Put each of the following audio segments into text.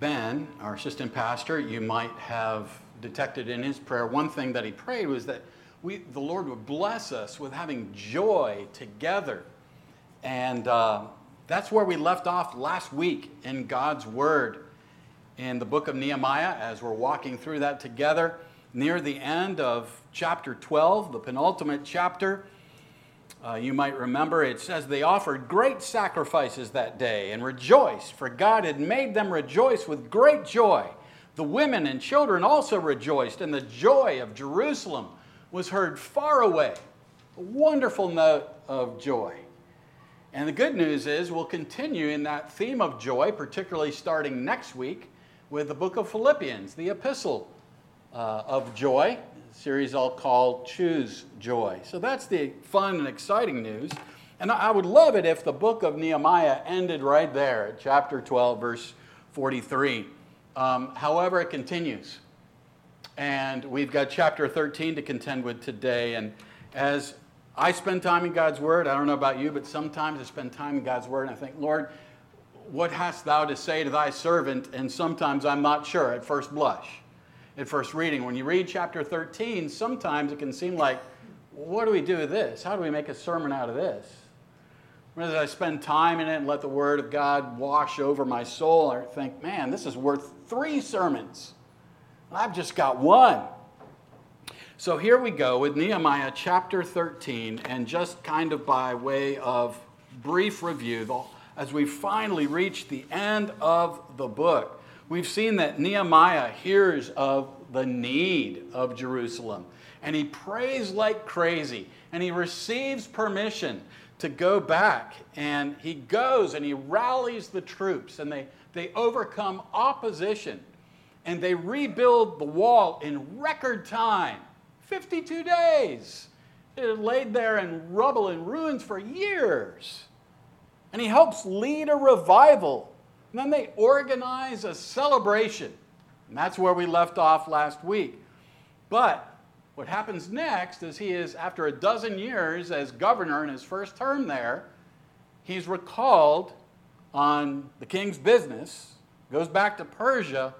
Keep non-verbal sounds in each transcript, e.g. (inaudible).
Ben, our assistant pastor, you might have detected in his prayer, one thing that he prayed was that we, the Lord would bless us with having joy together. And uh, that's where we left off last week in God's Word in the book of Nehemiah as we're walking through that together. Near the end of chapter 12, the penultimate chapter, uh, you might remember it says they offered great sacrifices that day and rejoiced, for God had made them rejoice with great joy. The women and children also rejoiced, and the joy of Jerusalem was heard far away. A wonderful note of joy. And the good news is we'll continue in that theme of joy, particularly starting next week with the book of Philippians, the epistle uh, of joy, series I'll call Choose Joy. So that's the fun and exciting news. And I would love it if the book of Nehemiah ended right there at chapter 12, verse 43. Um, however, it continues. And we've got chapter 13 to contend with today. And as I spend time in God's Word, I don't know about you, but sometimes I spend time in God's Word and I think, Lord, what hast thou to say to thy servant? And sometimes I'm not sure at first blush, at first reading. When you read chapter 13, sometimes it can seem like, what do we do with this? How do we make a sermon out of this? As I spend time in it and let the Word of God wash over my soul, I think, man, this is worth three sermons. I've just got one. So here we go with Nehemiah chapter 13, and just kind of by way of brief review, as we finally reach the end of the book. We've seen that Nehemiah hears of the need of Jerusalem, and he prays like crazy, and he receives permission to go back, and he goes and he rallies the troops, and they, they overcome opposition, and they rebuild the wall in record time 52 days. It had laid there in rubble and ruins for years and he helps lead a revival. And then they organize a celebration. And that's where we left off last week. But what happens next is he is, after a dozen years as governor in his first term there, he's recalled on the king's business, goes back to Persia,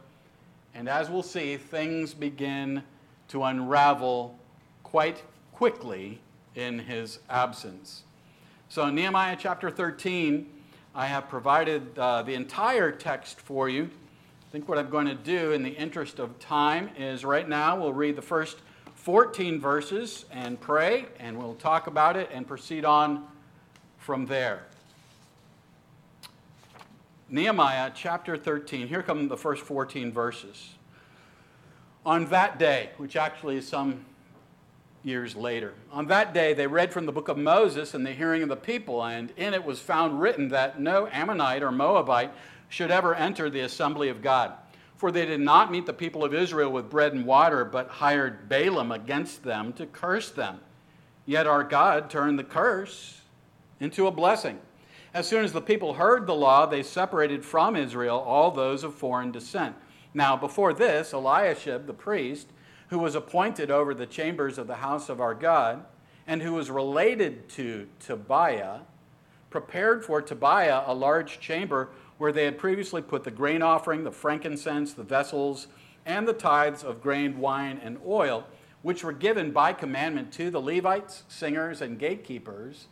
and as we'll see, things begin to unravel quite quickly in his absence. So, Nehemiah chapter 13, I have provided uh, the entire text for you. I think what I'm going to do in the interest of time is right now we'll read the first 14 verses and pray, and we'll talk about it and proceed on from there. Nehemiah chapter 13. Here come the first 14 verses. On that day, which actually is some years later. On that day, they read from the book of Moses in the hearing of the people, and in it was found written that no Ammonite or Moabite should ever enter the assembly of God. For they did not meet the people of Israel with bread and water, but hired Balaam against them to curse them. Yet our God turned the curse into a blessing. As soon as the people heard the law, they separated from Israel all those of foreign descent. Now, before this, Eliashib the priest, who was appointed over the chambers of the house of our God, and who was related to Tobiah, prepared for Tobiah a large chamber where they had previously put the grain offering, the frankincense, the vessels, and the tithes of grain, wine, and oil, which were given by commandment to the Levites, singers, and gatekeepers,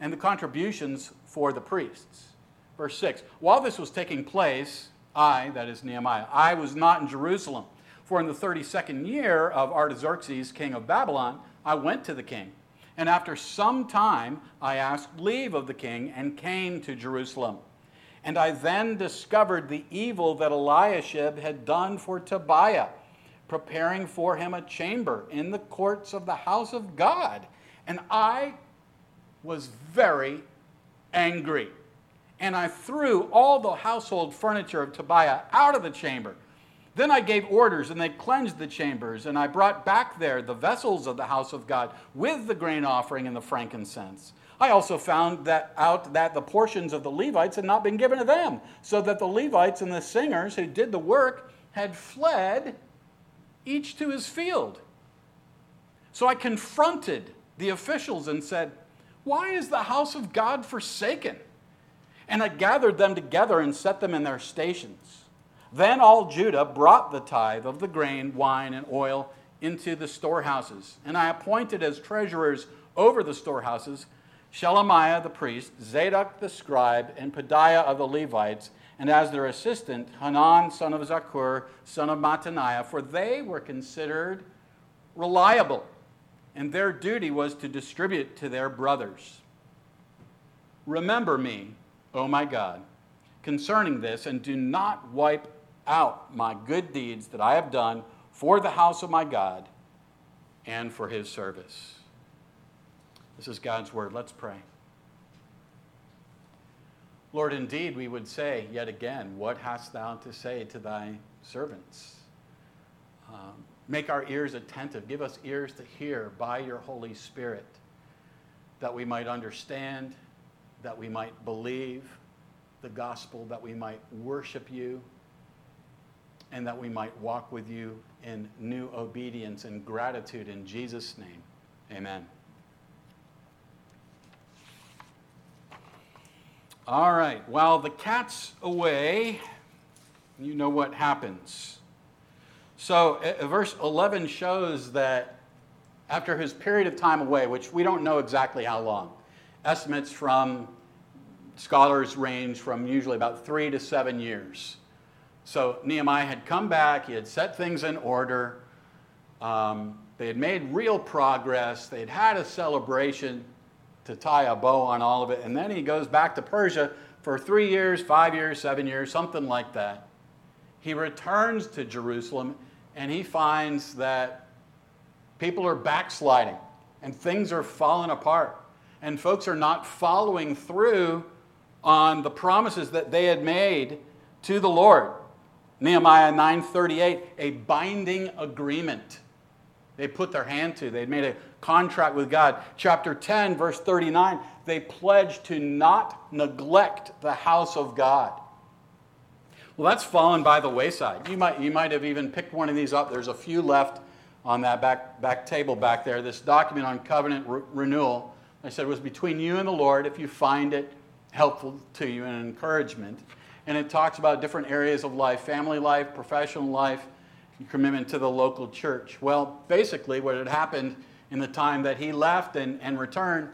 and the contributions for the priests. Verse 6 While this was taking place, I, that is Nehemiah, I was not in Jerusalem for in the 32nd year of Artaxerxes, king of Babylon, I went to the king. And after some time, I asked leave of the king and came to Jerusalem. And I then discovered the evil that Eliashib had done for Tobiah, preparing for him a chamber in the courts of the house of God. And I was very angry. And I threw all the household furniture of Tobiah out of the chamber then I gave orders, and they cleansed the chambers, and I brought back there the vessels of the house of God with the grain offering and the frankincense. I also found that out that the portions of the Levites had not been given to them, so that the Levites and the singers who did the work had fled each to his field. So I confronted the officials and said, Why is the house of God forsaken? And I gathered them together and set them in their stations. Then all Judah brought the tithe of the grain, wine, and oil into the storehouses. And I appointed as treasurers over the storehouses Shelemiah the priest, Zadok the scribe, and Pedaiah of the Levites, and as their assistant, Hanan son of Zaccur, son of Mattaniah, for they were considered reliable, and their duty was to distribute to their brothers. Remember me, O my God, concerning this, and do not wipe out my good deeds that I have done for the house of my God and for his service. This is God's word. Let's pray. Lord, indeed, we would say yet again, What hast thou to say to thy servants? Um, make our ears attentive. Give us ears to hear by your Holy Spirit, that we might understand, that we might believe the gospel, that we might worship you, and that we might walk with you in new obedience and gratitude in Jesus' name. Amen. All right, while the cat's away, you know what happens. So, uh, verse 11 shows that after his period of time away, which we don't know exactly how long, estimates from scholars range from usually about three to seven years. So, Nehemiah had come back, he had set things in order, um, they had made real progress, they had had a celebration to tie a bow on all of it. And then he goes back to Persia for three years, five years, seven years, something like that. He returns to Jerusalem and he finds that people are backsliding and things are falling apart. And folks are not following through on the promises that they had made to the Lord. Nehemiah 9:38, a binding agreement they put their hand to. They'd made a contract with God. Chapter 10, verse 39, they pledged to not neglect the house of God. Well, that's fallen by the wayside. You might, you might have even picked one of these up. There's a few left on that back, back table back there. This document on covenant re- renewal, I said, was between you and the Lord if you find it helpful to you and an encouragement. And it talks about different areas of life family life, professional life, commitment to the local church. Well, basically, what had happened in the time that he left and, and returned,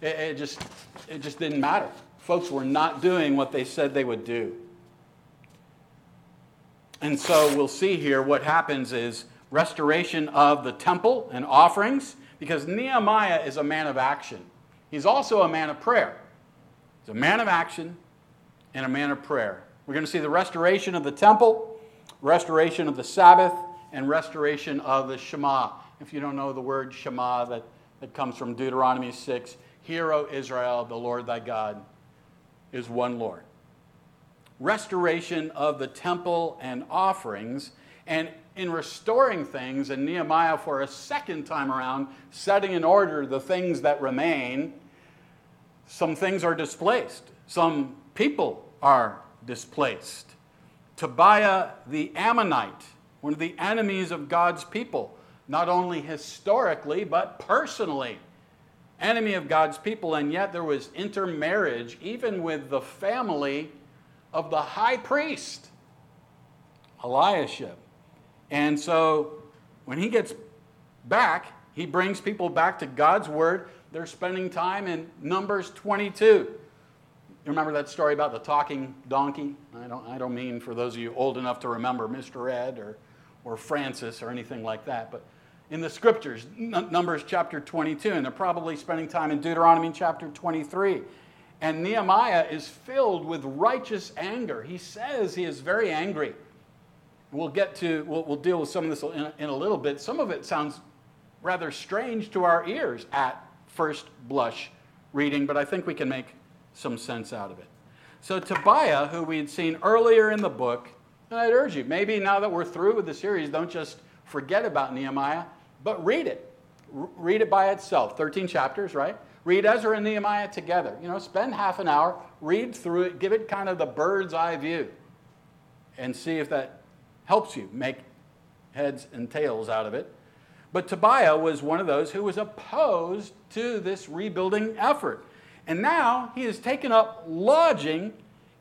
it, it, just, it just didn't matter. Folks were not doing what they said they would do. And so we'll see here what happens is restoration of the temple and offerings, because Nehemiah is a man of action. He's also a man of prayer. He's a man of action and a man of prayer. We're going to see the restoration of the temple, restoration of the Sabbath, and restoration of the Shema. If you don't know the word Shema, that, that comes from Deuteronomy 6, Hear, O Israel, the Lord thy God is one Lord. Restoration of the temple and offerings, and in restoring things, and Nehemiah for a second time around, setting in order the things that remain, some things are displaced. Some people are displaced. Tobiah the Ammonite, one of the enemies of God's people, not only historically, but personally. Enemy of God's people, and yet there was intermarriage even with the family of the high priest, Eliashib. And so when he gets back, he brings people back to God's word. They're spending time in Numbers 22. You remember that story about the talking donkey? I don't, I don't mean for those of you old enough to remember Mr. Ed or, or Francis or anything like that, but in the scriptures, Numbers chapter 22, and they're probably spending time in Deuteronomy chapter 23. And Nehemiah is filled with righteous anger. He says he is very angry. We'll get to, we'll, we'll deal with some of this in in a little bit. Some of it sounds rather strange to our ears at first blush reading, but I think we can make some sense out of it. So, Tobiah, who we had seen earlier in the book, and I'd urge you, maybe now that we're through with the series, don't just forget about Nehemiah but read it. R- read it by itself. 13 chapters, right? Read Ezra and Nehemiah together. You know, spend half an hour, read through it, give it kind of the bird's eye view, and see if that helps you make heads and tails out of it. But Tobiah was one of those who was opposed to this rebuilding effort. And now he has taken up lodging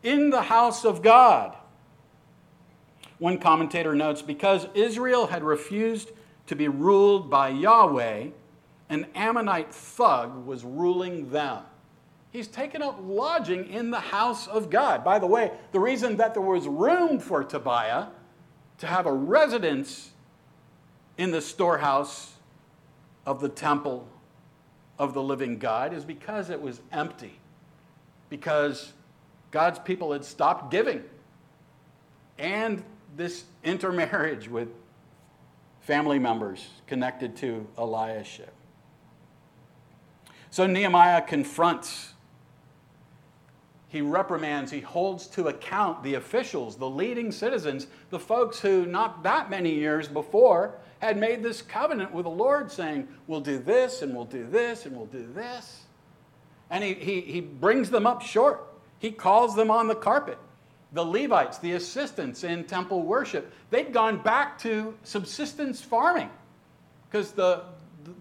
in the house of God. One commentator notes because Israel had refused to be ruled by Yahweh, an Ammonite thug was ruling them. He's taken up lodging in the house of God. By the way, the reason that there was room for Tobiah to have a residence in the storehouse of the temple of the living God is because it was empty, because God's people had stopped giving. And this intermarriage (laughs) with family members connected to Eliashib. So Nehemiah confronts, he reprimands, he holds to account the officials, the leading citizens, the folks who not that many years before had made this covenant with the Lord, saying, We'll do this, and we'll do this, and we'll do this. And he, he, he brings them up short. He calls them on the carpet. The Levites, the assistants in temple worship, they'd gone back to subsistence farming because the,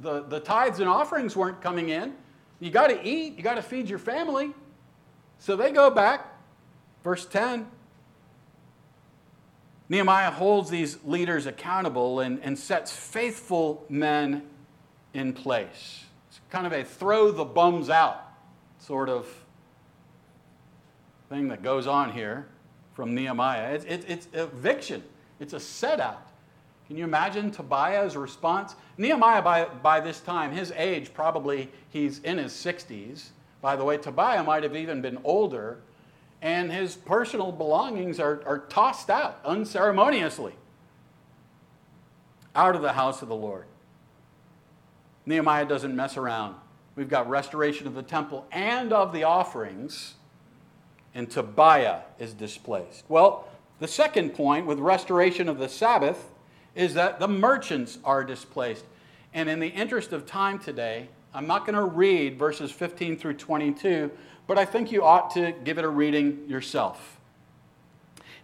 the, the tithes and offerings weren't coming in. You got to eat, you got to feed your family. So they go back. Verse 10 Nehemiah holds these leaders accountable and, and sets faithful men in place. It's kind of a throw the bums out sort of thing that goes on here from Nehemiah. It's, it's, it's eviction, it's a set out. Can you imagine Tobiah's response? Nehemiah, by, by this time, his age, probably he's in his 60s. By the way, Tobiah might have even been older and his personal belongings are, are tossed out unceremoniously out of the house of the Lord. Nehemiah doesn't mess around. We've got restoration of the temple and of the offerings, and Tobiah is displaced. Well, the second point with restoration of the Sabbath is that the merchants are displaced. And in the interest of time today, I'm not going to read verses 15 through 22 but I think you ought to give it a reading yourself.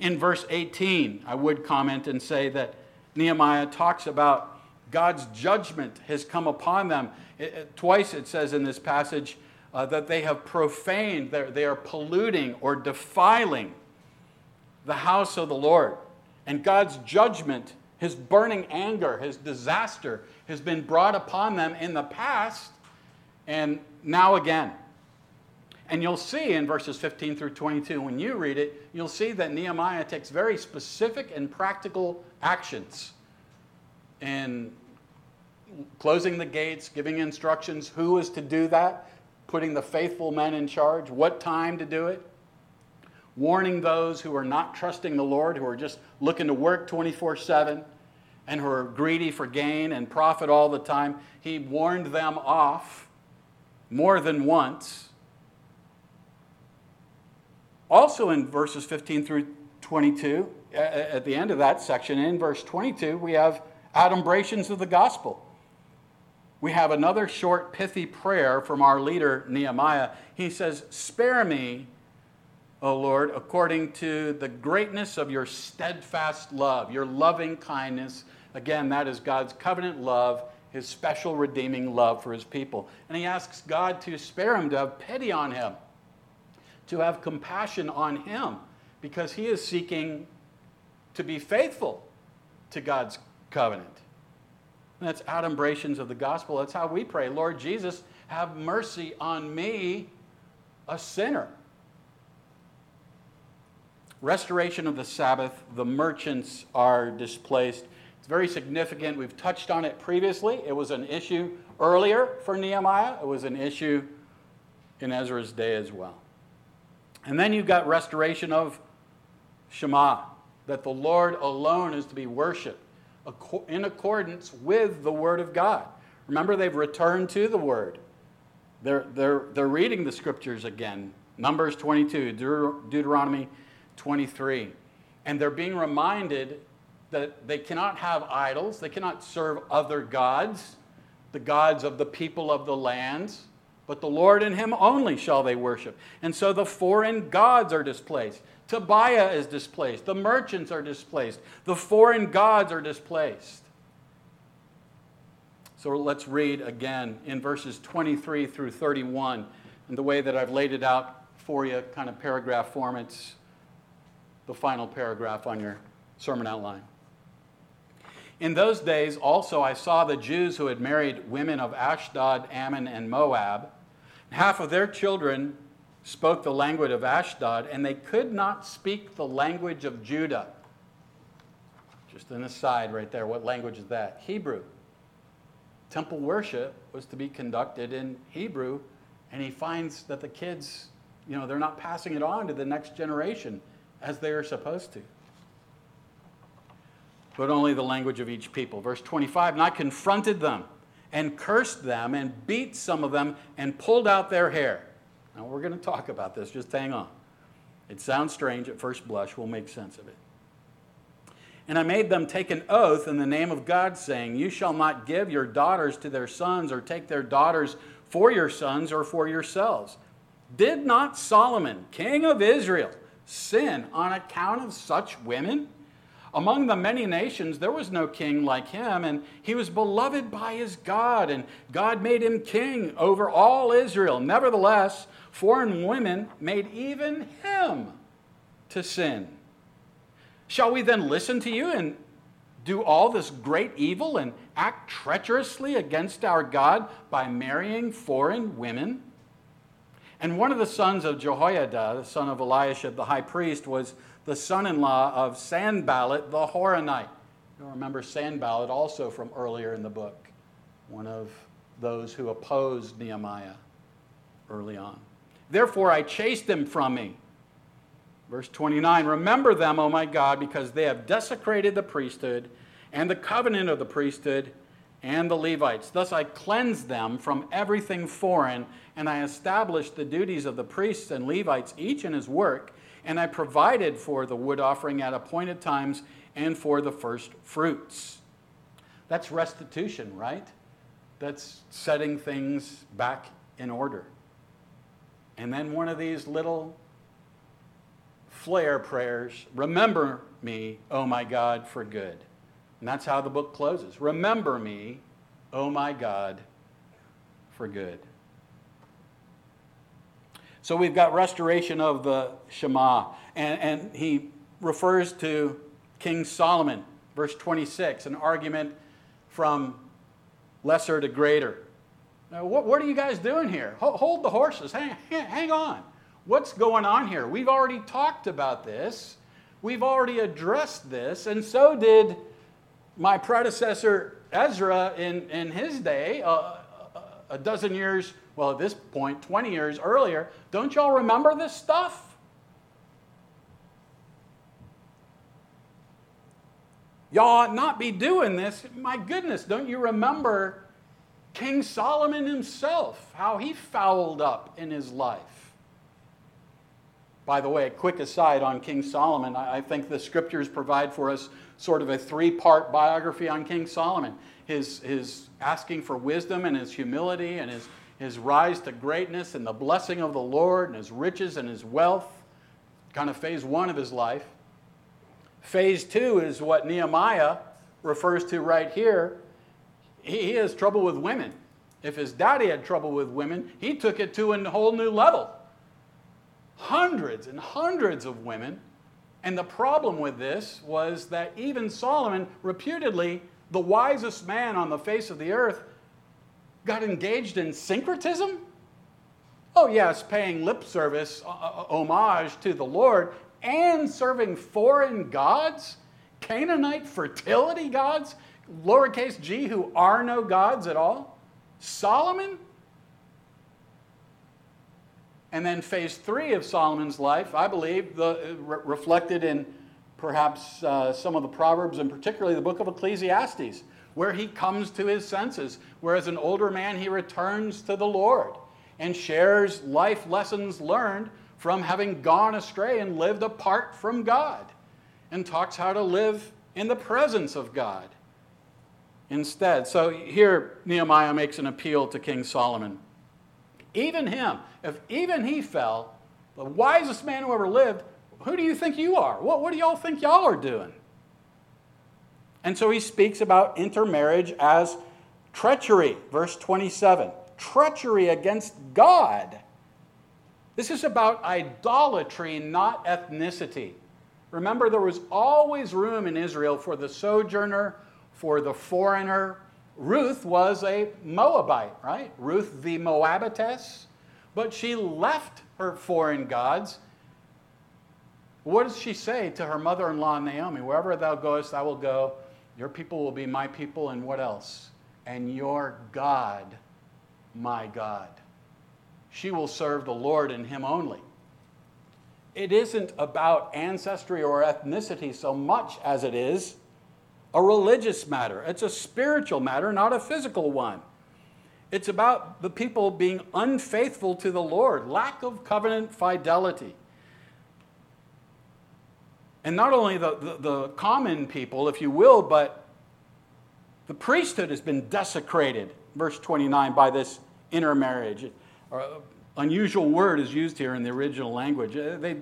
In verse 18, I would comment and say that Nehemiah talks about God's judgment has come upon them. It, it, twice it says in this passage uh, that they have profaned, they are polluting or defiling the house of the Lord. And God's judgment, his burning anger, his disaster has been brought upon them in the past and now again. And you'll see in verses 15 through 22, when you read it, you'll see that Nehemiah takes very specific and practical actions in closing the gates, giving instructions who is to do that, putting the faithful men in charge, what time to do it, warning those who are not trusting the Lord, who are just looking to work 24 7 and who are greedy for gain and profit all the time. He warned them off more than once also, in verses 15 through 22, at the end of that section, in verse 22, we have adumbrations of the gospel. We have another short, pithy prayer from our leader, Nehemiah. He says, Spare me, O Lord, according to the greatness of your steadfast love, your loving kindness. Again, that is God's covenant love, his special redeeming love for his people. And he asks God to spare him, to have pity on him to have compassion on him because he is seeking to be faithful to God's covenant. And that's adumbrations of the gospel. That's how we pray Lord Jesus, have mercy on me, a sinner. Restoration of the Sabbath, the merchants are displaced. It's very significant. We've touched on it previously. It was an issue earlier for Nehemiah, it was an issue in Ezra's day as well. And then you've got restoration of Shema, that the Lord alone is to be worshiped in accordance with the Word of God. Remember, they've returned to the Word. They're, they're, they're reading the scriptures again Numbers 22, Deuteronomy 23. And they're being reminded that they cannot have idols, they cannot serve other gods, the gods of the people of the lands but the Lord and Him only shall they worship. And so the foreign gods are displaced. Tobiah is displaced. The merchants are displaced. The foreign gods are displaced. So let's read again in verses 23 through 31. And the way that I've laid it out for you, kind of paragraph form, it's the final paragraph on your sermon outline. In those days also I saw the Jews who had married women of Ashdod, Ammon, and Moab. Half of their children spoke the language of Ashdod, and they could not speak the language of Judah. Just an aside right there. What language is that? Hebrew. Temple worship was to be conducted in Hebrew, and he finds that the kids, you know, they're not passing it on to the next generation as they are supposed to. But only the language of each people. Verse 25 And I confronted them and cursed them and beat some of them and pulled out their hair. Now, we're going to talk about this, just hang on. It sounds strange at first blush, we'll make sense of it. And I made them take an oath in the name of God, saying, You shall not give your daughters to their sons, or take their daughters for your sons or for yourselves. Did not Solomon, king of Israel, sin on account of such women? Among the many nations, there was no king like him, and he was beloved by his God, and God made him king over all Israel. Nevertheless, foreign women made even him to sin. Shall we then listen to you and do all this great evil and act treacherously against our God by marrying foreign women? And one of the sons of Jehoiada, the son of Eliashib, the high priest, was the son in law of Sanballat the Horonite. You'll remember Sanballat also from earlier in the book, one of those who opposed Nehemiah early on. Therefore, I chased them from me. Verse 29 Remember them, O my God, because they have desecrated the priesthood and the covenant of the priesthood and the Levites. Thus I cleansed them from everything foreign, and I established the duties of the priests and Levites, each in his work, and I provided for the wood offering at appointed times and for the first fruits. That's restitution, right? That's setting things back in order. And then one of these little flare prayers Remember me, O my God, for good. And that's how the book closes. Remember me, O my God, for good. So we've got restoration of the Shema. And, and he refers to King Solomon, verse 26, an argument from lesser to greater. Now, what, what are you guys doing here? Hold the horses. Hang, hang on. What's going on here? We've already talked about this. We've already addressed this, and so did my predecessor Ezra in, in his day, uh, a dozen years, well, at this point, 20 years earlier. Don't y'all remember this stuff? Y'all ought not be doing this. My goodness, don't you remember King Solomon himself, how he fouled up in his life. By the way, a quick aside on King Solomon, I think the scriptures provide for us sort of a three part biography on King Solomon his, his asking for wisdom and his humility and his, his rise to greatness and the blessing of the Lord and his riches and his wealth. Kind of phase one of his life. Phase two is what Nehemiah refers to right here he, has trouble with women. If his daddy had trouble with women, he took it to a whole new level. Hundreds and hundreds of women. And the problem with this was that even Solomon, reputedly the wisest man on the face of the earth, got engaged in syncretism? Oh, yes, paying lip service, uh, uh homage to the Lord, and serving foreign gods, Canaanite fertility gods lowercase g, who are no gods at all? Solomon? And then phase three of Solomon's life, I believe, the, re- reflected in perhaps uh, some of the Proverbs and particularly the book of Ecclesiastes, where he comes to his senses, where as an older man he returns to the Lord and shares life lessons learned from having gone astray and lived apart from God, and talks how to live in the presence of God instead. So here Nehemiah makes an appeal to King Solomon. Even him, if even he fell, the wisest man who ever lived, who do you think you are? What, what do y'all think y'all are doing? And so he speaks about intermarriage as treachery, verse 27. Treachery against God. This is about idolatry, not ethnicity. Remember, there was always room in Israel for the sojourner, for the foreigner. Ruth was a Moabite, right? Ruth the Moabitess. But she left her foreign gods. What does she say to her mother in law, Naomi? Wherever thou goest, I will go. Your people will be my people, and what else? And your God, my God. She will serve the Lord and Him only it isn't about ancestry or ethnicity so much as it is a religious matter. It's a spiritual matter, not a physical one. It's about the people being unfaithful to the Lord, lack of covenant fidelity. And not only the, the, the, common people, if you will, but the priesthood has been desecrated, verse 29, by this intermarriage unusual word is used here in the original language. Uh, they,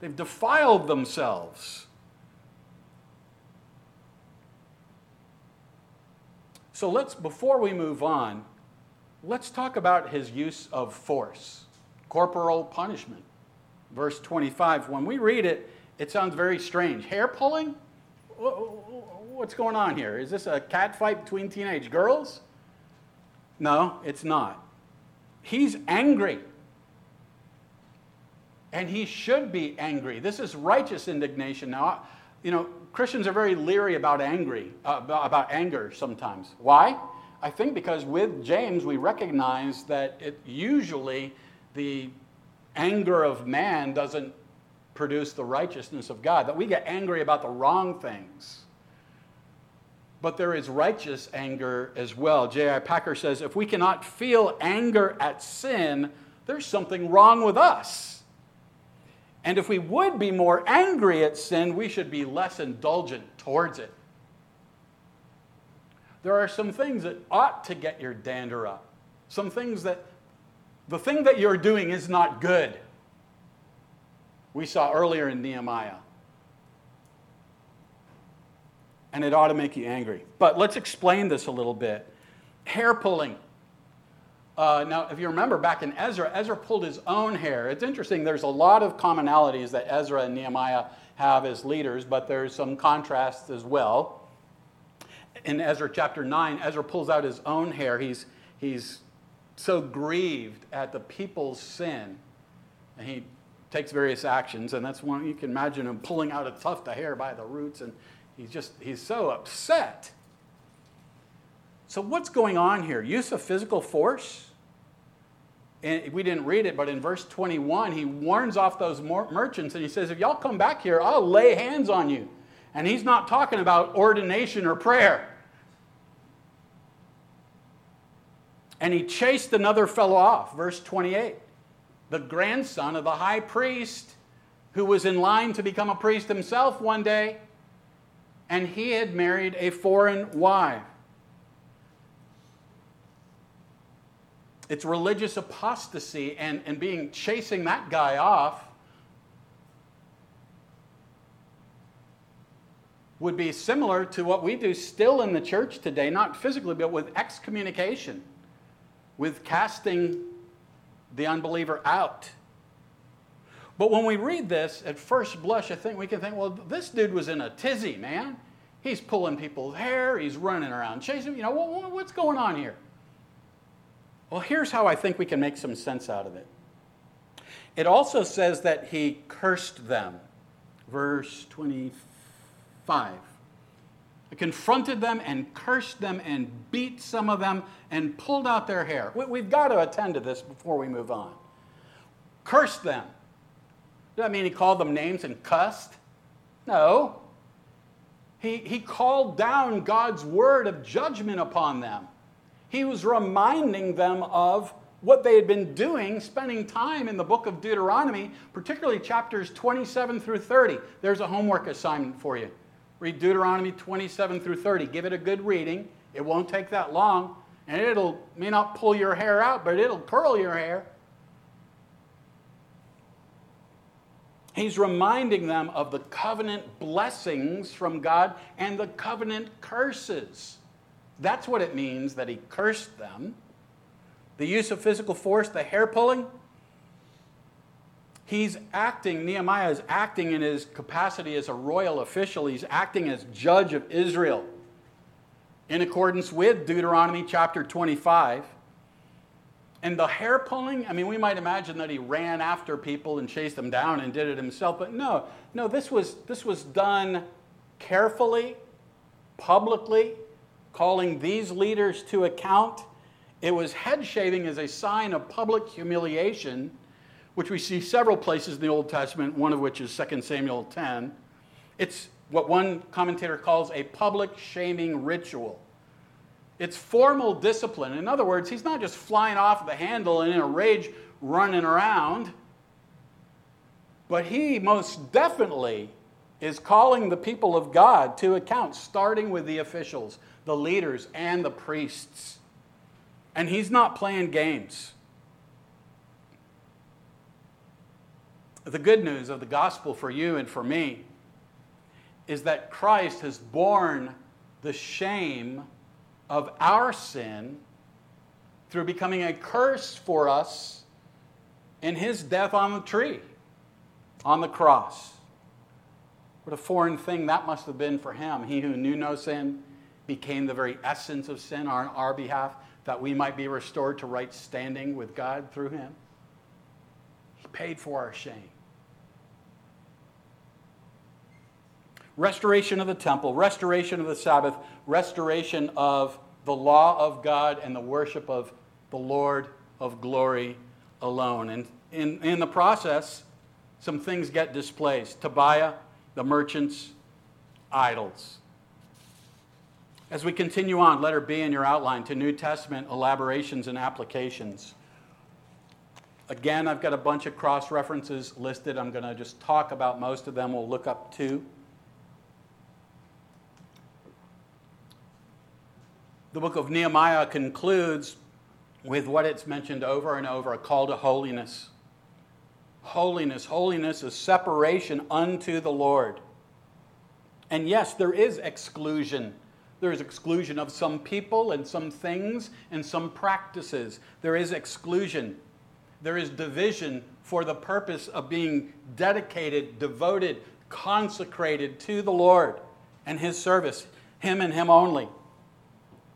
they've defiled themselves. So let's, before we move on, let's talk about his use of force, corporal punishment. Verse 25, when we read it, it sounds very strange. Hair pulling? What's going on here? Is this a cat fight between teenage girls? No, it's not. He's angry and he should be angry. This is righteous indignation. Now, you know, Christians are very leery about angry, uh, about anger sometimes. Why? I think because with James we recognize that it usually the anger of man doesn't produce the righteousness of God. That we get angry about the wrong things. But there is righteous anger as well. J.I. Packer says if we cannot feel anger at sin, there's something wrong with us. And if we would be more angry at sin, we should be less indulgent towards it. There are some things that ought to get your dander up. Some things that the thing that you're doing is not good. We saw earlier in Nehemiah. And it ought to make you angry. But let's explain this a little bit. Hair pulling. Uh, now, if you remember back in Ezra, Ezra pulled his own hair. It's interesting, there's a lot of commonalities that Ezra and Nehemiah have as leaders, but there's some contrasts as well. In Ezra chapter 9, Ezra pulls out his own hair. He's, he's so grieved at the people's sin. And he takes various actions, and that's one you can imagine him pulling out a tuft of hair by the roots, and he's just he's so upset. So, what's going on here? Use of physical force? And we didn't read it, but in verse 21, he warns off those merchants and he says, If y'all come back here, I'll lay hands on you. And he's not talking about ordination or prayer. And he chased another fellow off, verse 28. The grandson of the high priest, who was in line to become a priest himself one day, and he had married a foreign wife. It's religious apostasy and, and being chasing that guy off would be similar to what we do still in the church today, not physically, but with excommunication, with casting the unbeliever out. But when we read this, at first blush, I think we can think, well, this dude was in a tizzy, man. He's pulling people's hair, he's running around chasing, you know, what's going on here? Well, here's how I think we can make some sense out of it. It also says that he cursed them. Verse 25. Confronted them and cursed them and beat some of them and pulled out their hair. We've got to attend to this before we move on. Cursed them. Does that mean he called them names and cussed? No. He, he called down God's word of judgment upon them he was reminding them of what they had been doing, spending time in the book of Deuteronomy, particularly chapters 27 through 30. There's a homework assignment for you. Read Deuteronomy 27 through 30. Give it a good reading. It won't take that long, and it'll may not pull your hair out, but it'll curl your hair. He's reminding them of the covenant blessings from God and the covenant curses. That's what it means that he cursed them. The use of physical force, the hair pulling. He's acting, Nehemiah is acting in his capacity as a royal official. He's acting as judge of Israel in accordance with Deuteronomy chapter 25. And the hair pulling, I mean, we might imagine that he ran after people and chased them down and did it himself, but no, no, this was, this was done carefully, publicly, calling these leaders to account. It was head shaving as a sign of public humiliation, which we see several places in the Old Testament, one of which is 2 Samuel 10. It's what one commentator calls a public shaming ritual. It's formal discipline. In other words, he's not just flying off the handle and in a rage running around, but he most definitely is calling the people of God to account, starting with the officials, the leaders, and the priests. And he's not playing games. The good news of the gospel for you and for me is that Christ has borne the shame of our sin through becoming a curse for us in his death on the tree, on the cross. What a foreign thing that must have been for him. He who knew no sin became the very essence of sin on our behalf, that we might be restored to right standing with God through him. Paid for our shame. Restoration of the temple, restoration of the Sabbath, restoration of the law of God and the worship of the Lord of glory alone. And in, in the process, some things get displaced. Tobiah, the merchants, idols. As we continue on, letter B in your outline to New Testament elaborations and applications. Again, I've got a bunch of cross references listed. I'm going to just talk about most of them. We'll look up two. The book of Nehemiah concludes with what it's mentioned over and over a call to holiness. Holiness, holiness is separation unto the Lord. And yes, there is exclusion. There is exclusion of some people and some things and some practices. There is exclusion. There is division for the purpose of being dedicated, devoted, consecrated to the Lord and His service, Him and Him only.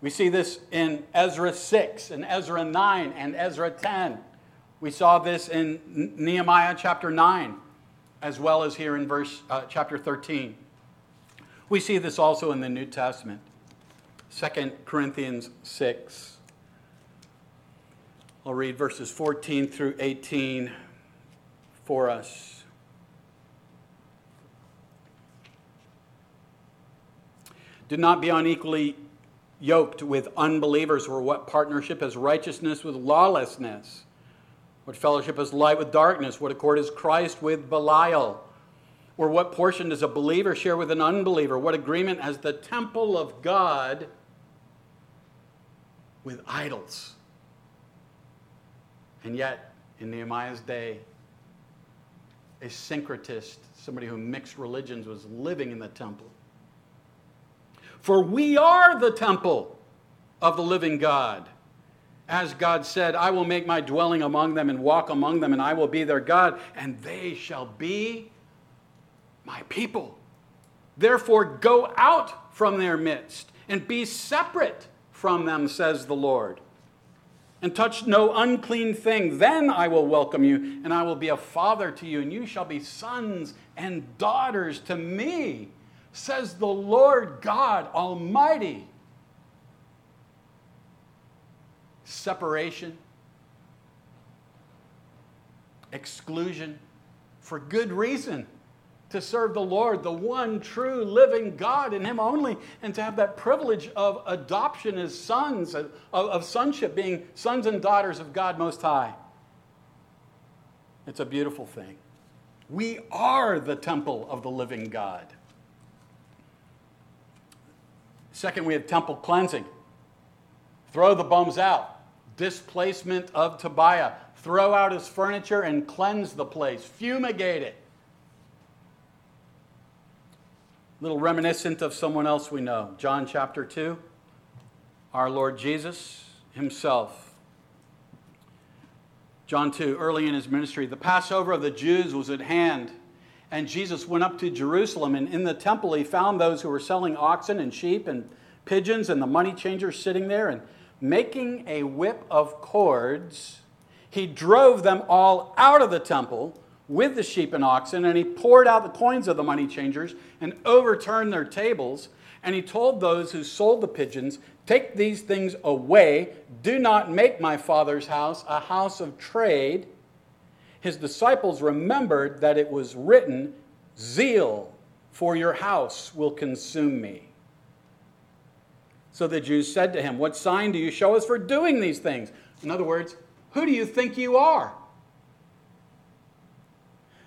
We see this in Ezra 6 and Ezra 9 and Ezra 10. We saw this in Nehemiah chapter 9, as well as here in verse uh, chapter 13. We see this also in the New Testament. 2 Corinthians 6. I'll read verses 14 through 18 for us. Do not be unequally yoked with unbelievers, or what partnership has righteousness with lawlessness? What fellowship is light with darkness? What accord is Christ with Belial? Or what portion does a believer share with an unbeliever? What agreement has the temple of God with idols? And yet, in Nehemiah's day, a syncretist, somebody who mixed religions, was living in the temple. For we are the temple of the living God. As God said, I will make my dwelling among them and walk among them, and I will be their God, and they shall be my people. Therefore, go out from their midst and be separate from them, says the Lord. And touch no unclean thing. Then I will welcome you, and I will be a father to you, and you shall be sons and daughters to me says the Lord God Almighty. Separation, exclusion, for good reason to serve the Lord, the one true living God, and Him only, and to have that privilege of adoption as sons, of, of, sonship, being sons and daughters of God Most High. It's a beautiful thing. We are the temple of the living God. Second, we have temple cleansing. Throw the bums out. Displacement of Tobiah. Throw out his furniture and cleanse the place. Fumigate it. Little reminiscent of someone else we know. John chapter 2. Our Lord Jesus himself John 2, early in his ministry, the Passover of the Jews was at hand, and Jesus went up to Jerusalem, and in the temple he found those who were selling oxen and sheep and pigeons and the money changers sitting there, and making a whip of cords, he drove them all out of the temple with the sheep and oxen, and he poured out the coins of the money changers and overturned their tables. And he told those who sold the pigeons, Take these things away. Do not make my father's house a house of trade. His disciples remembered that it was written, Zeal for your house will consume me. So the Jews said to him, What sign do you show us for doing these things? In other words, who do you think you are?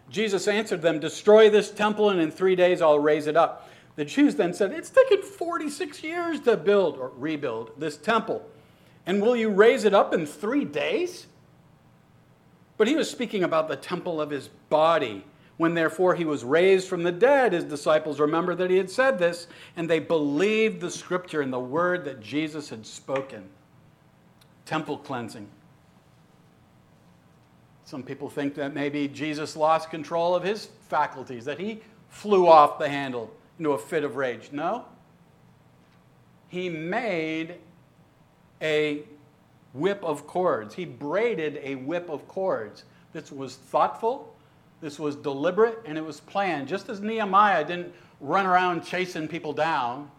Jesus answered them, Destroy this temple, and in three days I'll raise it up. The Jews then said, It's taken 46 years to build or rebuild this temple. And will you raise it up in three days? But he was speaking about the temple of his body. When therefore he was raised from the dead, his disciples remembered that he had said this, and they believed the scripture and the word that Jesus had spoken. Temple cleansing. Some people think that maybe Jesus lost control of his faculties, that he flew off the handle into a fit of rage. No. He made a whip of cords. He braided a whip of cords. This was thoughtful, this was deliberate, and it was planned. Just as Nehemiah didn't run around chasing people down,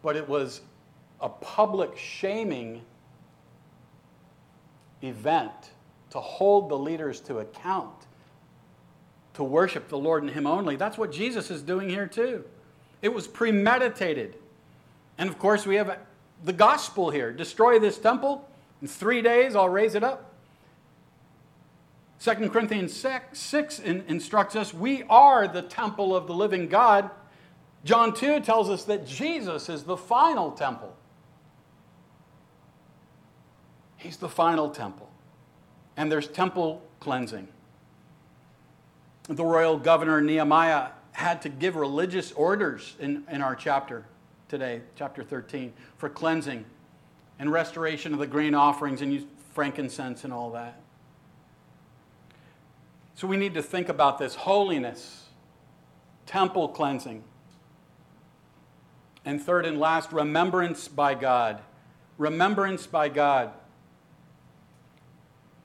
but it was a public shaming event to hold the leaders to account, to worship the Lord and Him only. That's what Jesus is doing here, too. It was premeditated. And of course, we have the gospel here destroy this temple, in three days I'll raise it up. 2 Corinthians 6, 6 in, instructs us we are the temple of the living God. John 2 tells us that Jesus is the final temple. He's the final temple. And there's temple cleansing. The royal governor Nehemiah had to give religious orders in, in our chapter today, chapter 13, for cleansing and restoration of the grain offerings and frankincense and all that. So we need to think about this holiness, temple cleansing. And third and last, remembrance by God. Remembrance by God.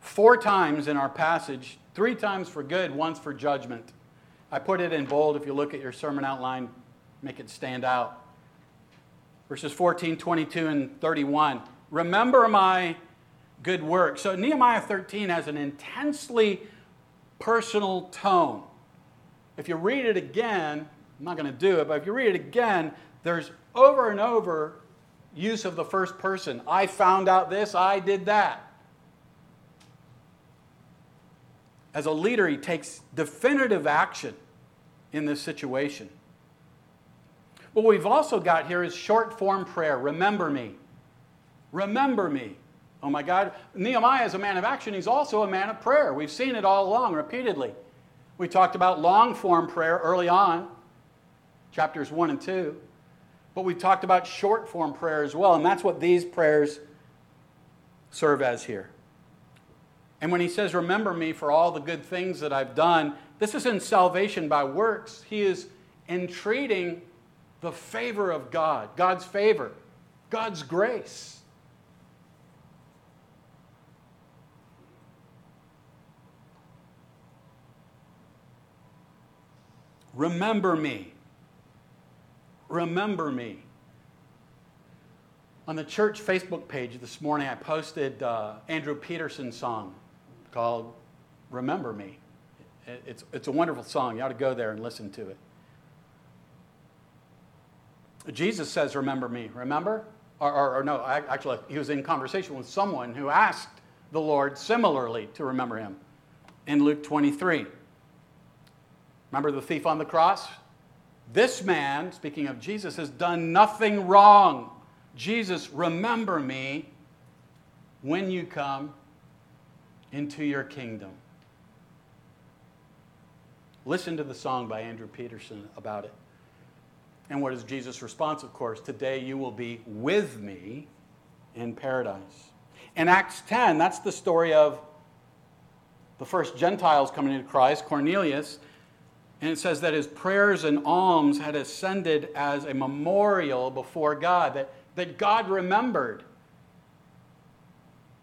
Four times in our passage, three times for good, once for judgment. I put it in bold if you look at your sermon outline, make it stand out. Verses 14, 22, and 31. Remember my good work. So Nehemiah 13 has an intensely personal tone. If you read it again, I'm not going to do it, but if you read it again, there's over and over use of the first person. I found out this, I did that. As a leader, he takes definitive action in this situation. What we've also got here is short form prayer. Remember me. Remember me. Oh my God. Nehemiah is a man of action. He's also a man of prayer. We've seen it all along repeatedly. We talked about long form prayer early on, chapters 1 and 2. But we talked about short form prayer as well, and that's what these prayers serve as here. And when he says, Remember me for all the good things that I've done, this isn't salvation by works. He is entreating the favor of God, God's favor, God's grace. Remember me. Remember me. On the church Facebook page this morning, I posted uh, Andrew Peterson's song called Remember Me. It's, it's a wonderful song. You ought to go there and listen to it. Jesus says, Remember me. Remember? Or, or, or, no, actually, he was in conversation with someone who asked the Lord similarly to remember him in Luke 23. Remember the thief on the cross? This man, speaking of Jesus, has done nothing wrong. Jesus, remember me when you come into your kingdom. Listen to the song by Andrew Peterson about it. And what is Jesus' response, of course? Today you will be with me in paradise. In Acts 10, that's the story of the first Gentiles coming into Christ, Cornelius. And it says that his prayers and alms had ascended as a memorial before God, that, that God remembered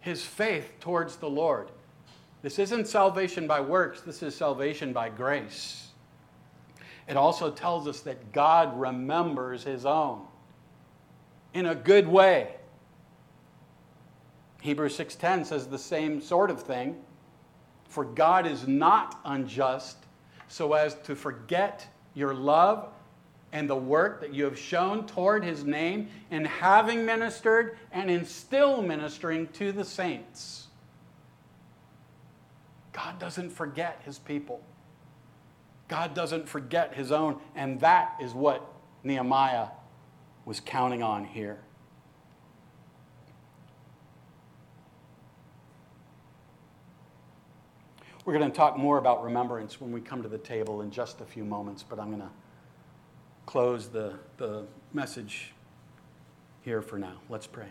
his faith towards the Lord. This isn't salvation by works, this is salvation by grace. It also tells us that God remembers his own in a good way. Hebrews 6:10 says the same sort of thing. For God is not unjust so as to forget your love and the work that you have shown toward his name in having ministered and in still ministering to the saints. God doesn't forget his people. God doesn't forget his own, and that is what Nehemiah was counting on here. We're going to talk more about remembrance when we come to the table in just a few moments, but I'm going to close the, the message here for now. Let's pray.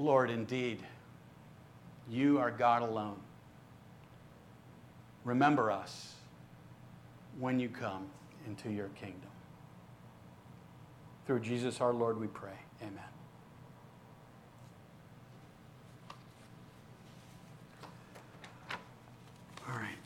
Lord, indeed, you are God alone. Remember us when you come into your kingdom. Through Jesus our Lord, we pray. Amen. All right.